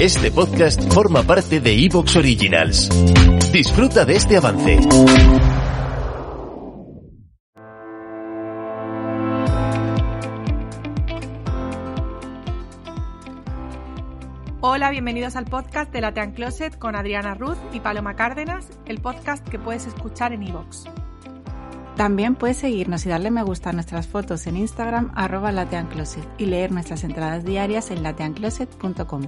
Este podcast forma parte de Evox Originals. Disfruta de este avance. Hola, bienvenidos al podcast de Latean Closet con Adriana Ruz y Paloma Cárdenas, el podcast que puedes escuchar en iVoox. También puedes seguirnos y darle me gusta a nuestras fotos en Instagram arroba lateancloset y leer nuestras entradas diarias en lateancloset.com.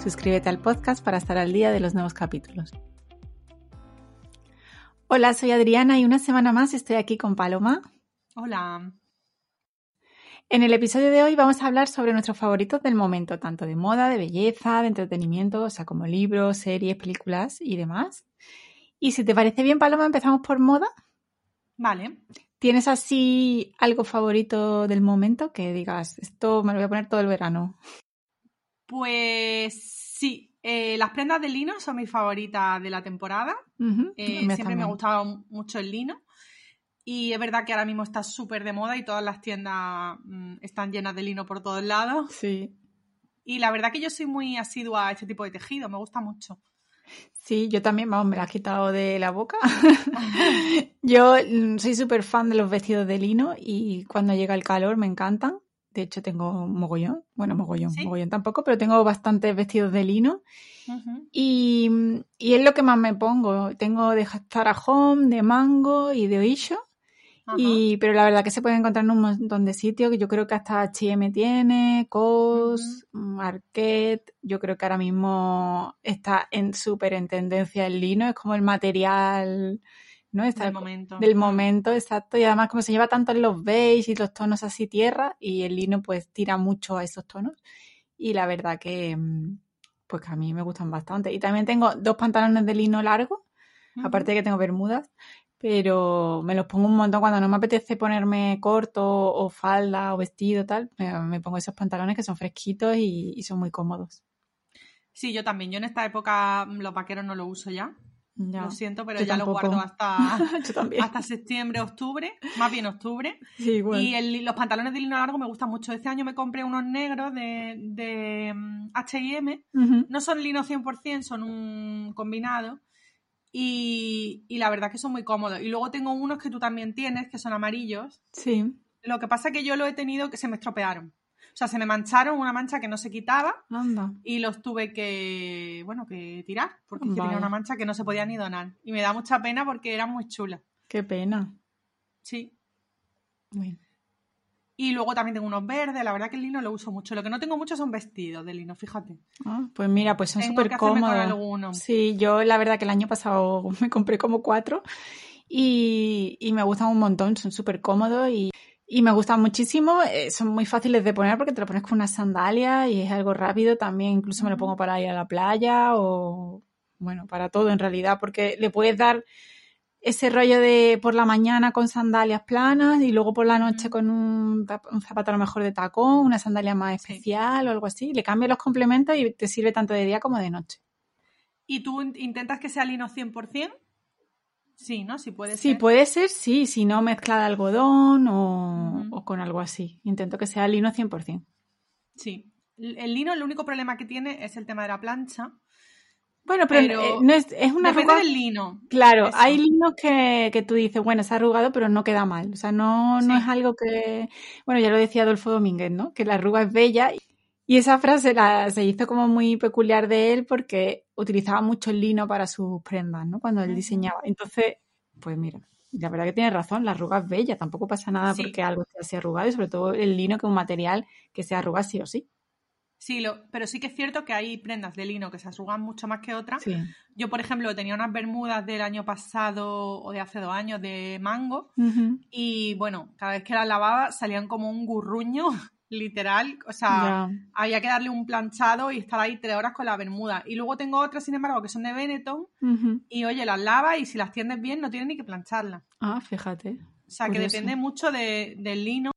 Suscríbete al podcast para estar al día de los nuevos capítulos. Hola, soy Adriana y una semana más estoy aquí con Paloma. Hola. En el episodio de hoy vamos a hablar sobre nuestros favoritos del momento, tanto de moda, de belleza, de entretenimiento, o sea, como libros, series, películas y demás. Y si te parece bien, Paloma, empezamos por moda. Vale. ¿Tienes así algo favorito del momento que digas, esto me lo voy a poner todo el verano? Pues sí, eh, las prendas de lino son mis favoritas de la temporada. Eh, siempre me ha gustado mucho el lino. Y es verdad que ahora mismo está súper de moda y todas las tiendas mm, están llenas de lino por todos lados. Sí. Y la verdad que yo soy muy asidua a este tipo de tejido, me gusta mucho. Sí, yo también, vamos, me la has quitado de la boca. yo mm, soy súper fan de los vestidos de lino y cuando llega el calor me encantan. De hecho, tengo mogollón. Bueno, mogollón, ¿Sí? mogollón tampoco, pero tengo bastantes vestidos de lino. Y, y es lo que más me pongo. Tengo de Home, de Mango y de Oisho. Ajá. Y, pero la verdad que se puede encontrar en un montón de sitios, que yo creo que hasta H&M tiene, COS, Market, yo creo que ahora mismo está en súper en tendencia el lino, es como el material, ¿no? Está Del momento. del momento, exacto, y además como se lleva tanto en los beige y los tonos así tierra, y el lino pues tira mucho a esos tonos, y la verdad que, mm, pues que a mí me gustan bastante. Y también tengo dos pantalones de lino largo, aparte de que tengo bermudas, pero me los pongo un montón cuando no me apetece ponerme corto o falda o vestido tal, me, me pongo esos pantalones que son fresquitos y, y son muy cómodos. Sí, yo también. Yo en esta época mm, los vaqueros no los uso ya. Ya. Lo siento, pero yo ya tampoco. los guardo hasta, hasta septiembre, octubre, más bien octubre. Sí. Y el- los pantalones de lino largo me gustan mucho. Este año me compré unos negros de, de H&M. No son lino 100%, son un combinado. Y, y la verdad que son muy cómodos. Y luego tengo unos que tú también tienes, que son amarillos. Sí, Lo que pasa es que yo lo he tenido que se me estropearon. O sea, se me mancharon, una mancha que no se quitaba anda. y los tuve que, bueno, que tirar, porque tenía una mancha que no se podía ni donar. Y me da mucha pena porque eran muy chulas. Qué pena. Sí. Bueno. Y luego también tengo unos verdes, la verdad que el lino lo uso mucho. Lo que no tengo mucho son vestidos de lino, fíjate. Ah, pues mira, pues son súper cómodos. Sí, yo la verdad que el año pasado me compré como cuatro y, y me gustan un montón, son súper cómodos y, y me gustan muchísimo. eh, son muy fáciles de poner porque te lo pones con unas sandalias y es algo rápido. También incluso me lo pongo para ir a la playa o, bueno, para todo en realidad, porque le puedes dar ese rollo de por la mañana con sandalias planas y luego por la noche con un, zap- un zapato a lo mejor de tacón, una sandalia más Sí. especial o algo así. Le cambias los complementos y te sirve tanto de día como de noche. ¿Y tú in- intentas que sea lino 100%? Sí, ¿no? Si puede Sí, ser. puede ser, sí, si no mezcla de algodón o, o con algo así. Intento que sea lino 100%. Sí. El lino, el único problema que tiene es el tema de la plancha. Bueno, pero, Pero eh, no es, es una Depende arruga- del lino. Claro, Eso. hay linos que, que tú dices, bueno, está arrugado, pero no queda mal. O sea, no, es algo que. Bueno, ya lo decía Adolfo Domínguez, ¿no? Que la arruga es bella. Y esa frase la, se hizo como muy peculiar de él porque utilizaba mucho el lino para sus prendas, ¿no? Cuando él diseñaba. Entonces, pues mira, la verdad que tiene razón, la arruga es bella, tampoco pasa nada Sí. porque algo esté así arrugado y sobre todo el lino que es un material que se arruga sí o sí. Sí, lo, pero sí que es cierto que hay prendas de lino que se arrugan mucho más que otras. Sí. Yo, por ejemplo, tenía unas bermudas del año pasado o de hace dos años de mango y, bueno, cada vez que las lavaba salían como un gurruño literal, o sea, había que darle un planchado y estar ahí tres horas con la bermuda. Y luego tengo otras, sin embargo, que son de Benetton y oye, las lavas y si las tiendes bien no tienes ni que plancharlas. Ah, fíjate. O sea, que depende mucho de, del lino.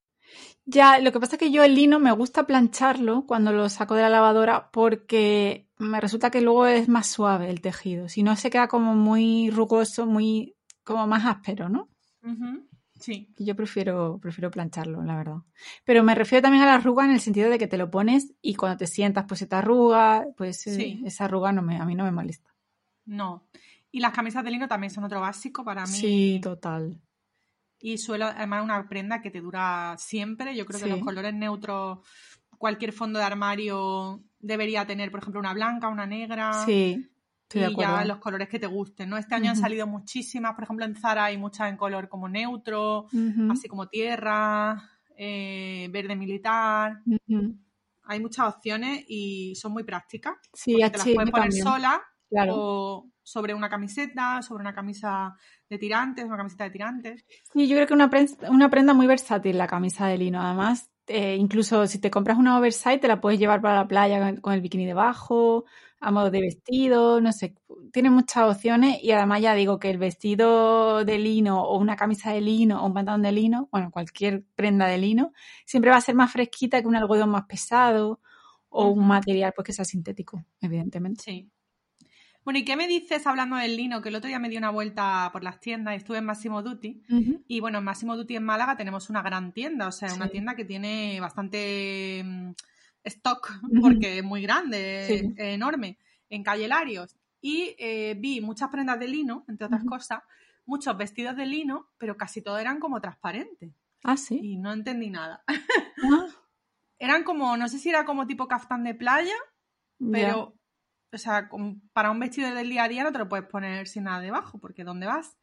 Ya, lo que pasa es que yo el lino me gusta plancharlo cuando lo saco de la lavadora porque me resulta que luego es más suave el tejido. Si no, se queda como muy rugoso, muy como más áspero, ¿no? Sí. Yo prefiero, prefiero plancharlo, la verdad. Pero me refiero también a la arruga en el sentido de que te lo pones y cuando te sientas, pues se te arruga, pues eh, esa arruga no me, a mí no me molesta. No. Y las camisas de lino también son otro básico para mí. Sí, total. Y suelo, además, una prenda que te dura siempre. Yo creo que los colores neutros, cualquier fondo de armario debería tener, por ejemplo, una blanca, una negra. Sí y ya los colores que te gusten, ¿no? Este año han salido muchísimas, por ejemplo en Zara hay muchas en color como neutro, así como tierra, eh, verde militar. Hay muchas opciones y son muy prácticas. Sí, te las puedes poner sola o sobre una camiseta, sobre una camisa de tirantes, una camiseta de tirantes. Sí, yo creo que una prenda, una prenda muy versátil la camisa de lino. Además, eh, incluso si te compras una oversize, te la puedes llevar para la playa con el bikini debajo a modo de vestido, no sé, tiene muchas opciones y además ya digo que el vestido de lino o una camisa de lino o un pantalón de lino, bueno, cualquier prenda de lino, siempre va a ser más fresquita que un algodón más pesado o un material pues que sea sintético, evidentemente. Sí. Bueno, ¿y qué me dices hablando del lino? Que el otro día me di una vuelta por las tiendas y estuve en Máximo Duty. Y bueno, en Máximo Duty en Málaga tenemos una gran tienda, o sea, una tienda que tiene bastante mm, stock, porque es muy grande, enorme, en Calle Larios. Y eh, vi muchas prendas de lino, entre otras cosas, muchos vestidos de lino, pero casi todos eran como transparentes. Ah, sí. Y no entendí nada. Ah. eran como, no sé si era como tipo caftán de playa, pero, o sea, para un vestido del día a día no te lo puedes poner sin nada debajo, porque ¿dónde vas?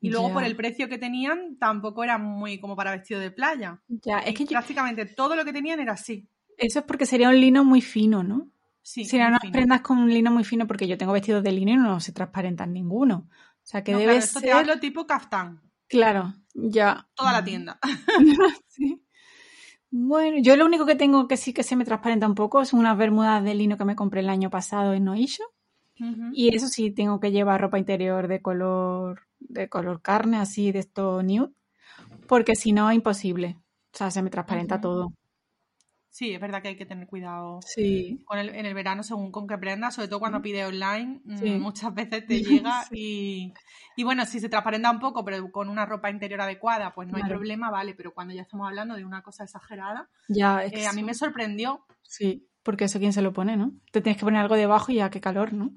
Y luego por el precio que tenían tampoco era muy como para vestido de playa. Ya, es que prácticamente todo lo que tenían era así. Eso es porque sería un lino muy fino, ¿no? Sí. Serían unas prendas con un lino muy fino porque yo tengo vestidos de lino y no se transparentan ninguno. O sea que debe esto ser. Te tipo caftán. Claro, ya. Toda la tienda. sí. Bueno, yo lo único que tengo que sí que se me transparenta un poco son unas bermudas de lino que me compré el año pasado en Noisho. Y eso sí, tengo que llevar ropa interior de color, de color carne, así de esto nude, porque si no, es imposible. O sea, se me transparenta todo. Sí, es verdad que hay que tener cuidado sí. con el, en el verano según con qué prenda, sobre todo cuando pide online, mm, muchas veces te llega y, y, bueno, si se transparenta un poco, pero con una ropa interior adecuada, pues no hay problema, vale, pero cuando ya estamos hablando de una cosa exagerada, ya, eh, a mí me sorprendió. Sí, porque eso quién se lo pone, ¿no? Te tienes que poner algo debajo y ya qué calor, ¿no?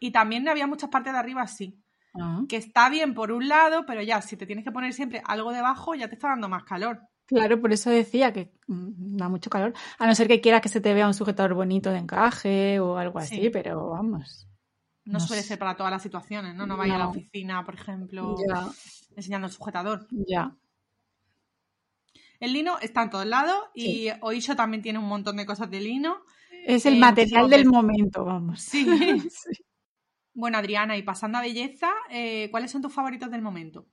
Y también había muchas partes de arriba así. Ah. Que está bien por un lado, pero ya si te tienes que poner siempre algo debajo, ya te está dando más calor. Claro, por eso decía que mm, da mucho calor. A no ser que quieras que se te vea un sujetador bonito de encaje o algo así, pero vamos. No, suele ser para todas las situaciones, ¿no? No vaya a la oficina, por ejemplo, enseñando el sujetador. Ya. El lino está en todos lados y Oisho también tiene un montón de cosas de lino. Es el eh, material del momento, vamos. Sí. Bueno, Adriana, y pasando a belleza, eh, ¿cuáles son tus favoritos del momento?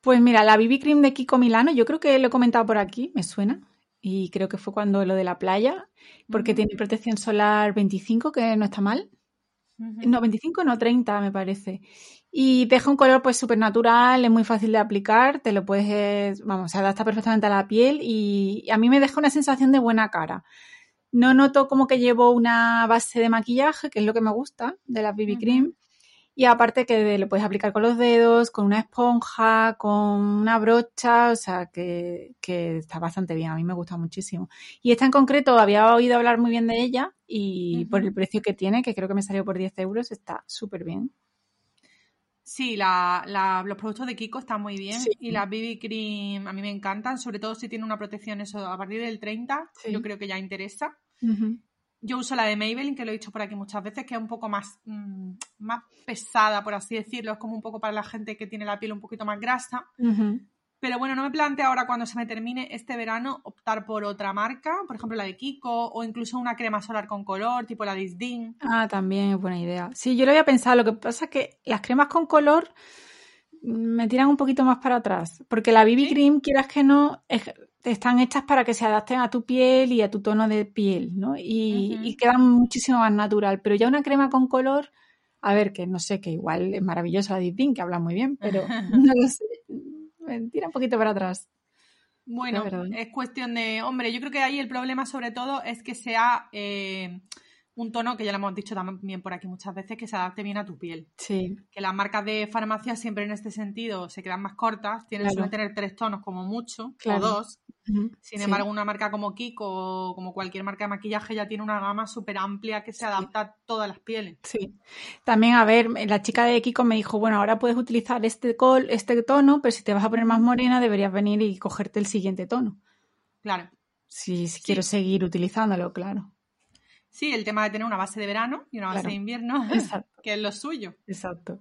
Pues mira, la BB Cream de Kiko Milano, yo creo que lo he comentado por aquí, me suena. Y creo que fue cuando lo de la playa, porque tiene protección solar 25, que no está mal. No, 25, no 30, me parece. Y deja un color pues súper natural, es muy fácil de aplicar, te lo puedes, vamos, se adapta perfectamente a la piel y a mí me deja una sensación de buena cara. No noto como que llevo una base de maquillaje, que es lo que me gusta de la BB Cream. Y aparte que lo puedes aplicar con los dedos, con una esponja, con una brocha, o sea que, está bastante bien, a mí me gusta muchísimo. Y esta en concreto había oído hablar muy bien de ella y por el precio que tiene, que creo que me salió por 10 euros, está súper bien. Sí, los productos de Kiko están muy bien y las BB Cream a mí me encantan, sobre todo si tiene una protección eso a partir del 30, yo creo que ya interesa. Yo uso la de Maybelline, que lo he dicho por aquí muchas veces, que es un poco más, mm, más pesada, por así decirlo. Es como un poco para la gente que tiene la piel un poquito más grasa. Pero bueno, no me planteo ahora cuando se me termine este verano optar por otra marca, por ejemplo la de Kiko, o incluso una crema solar con color, tipo la Disdin. Ah, también es buena idea. Sí, yo lo había pensado. Lo que pasa es que las cremas con color me tiran un poquito más para atrás. Porque la BB Cream, quieras que no, están hechas para que se adapten a tu piel y a tu tono de piel, ¿no? Y, quedan muchísimo más natural. Pero ya una crema con color, a ver, que no sé, que igual es maravillosa la Deep que habla muy bien, pero no lo sé. Me tira un poquito para atrás. Bueno, es cuestión de, hombre, yo creo que ahí el problema sobre todo es que sea eh, un tono que ya lo hemos dicho también por aquí muchas veces, que se adapte bien a tu piel. Sí. Que las marcas de farmacia siempre en este sentido se quedan más cortas, tienen que tener tres tonos como mucho, o dos. Sin embargo, una marca como Kiko o como cualquier marca de maquillaje ya tiene una gama súper amplia que se adapta a todas las pieles. Sí. También, a ver, la chica de Kiko me dijo, bueno, ahora puedes utilizar este, col, este tono, pero si te vas a poner más morena deberías venir y cogerte el siguiente tono. Claro. Si, quiero seguir utilizándolo, claro. Sí, el tema de tener una base de verano y una base de invierno, que es lo suyo. Exacto.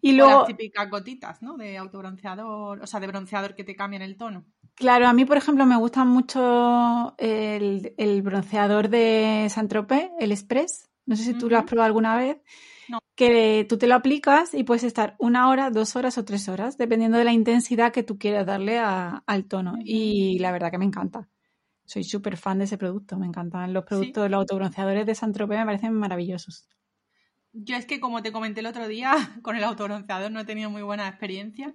Y luego. las típicas gotitas, ¿no? De autobronceador, o sea, de bronceador que te cambian el tono. Claro, a mí, por ejemplo, me gusta mucho el, bronceador de Saint-Tropez, el Express. No sé si tú lo has probado alguna vez. No. Que tú te lo aplicas y puedes estar una hora, dos horas o tres horas, dependiendo de la intensidad que tú quieras darle al tono. Y la verdad que me encanta soy súper fan de ese producto. Me encantan los productos, los autobronceadores de San me parecen maravillosos. Yo es que, como te comenté el otro día, con el autobronceador no he tenido muy buena experiencia.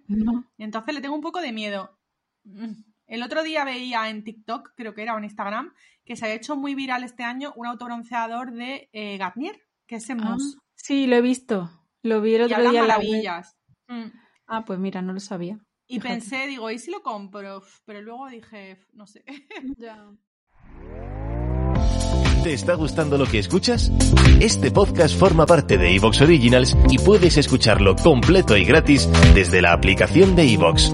Y entonces le tengo un poco de miedo. Mm. El otro día veía en TikTok, creo que era o en Instagram, que se ha hecho muy viral este año un autobronceador de eh, Garnier, que es en ah, mousse. sí, lo he visto. Lo vi el otro día en la mm. Ah, pues mira, no lo sabía. Y pensé, digo, ¿y si lo compro? Pero luego dije, no sé. ya. ¿Te está gustando lo que escuchas? Este podcast forma parte de Evox Originals y puedes escucharlo completo y gratis desde la aplicación de Evox.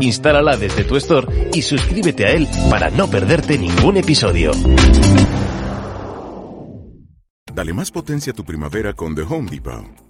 Instálala desde tu store y suscríbete a él para no perderte ningún episodio. Dale más potencia a tu primavera con The Home Depot.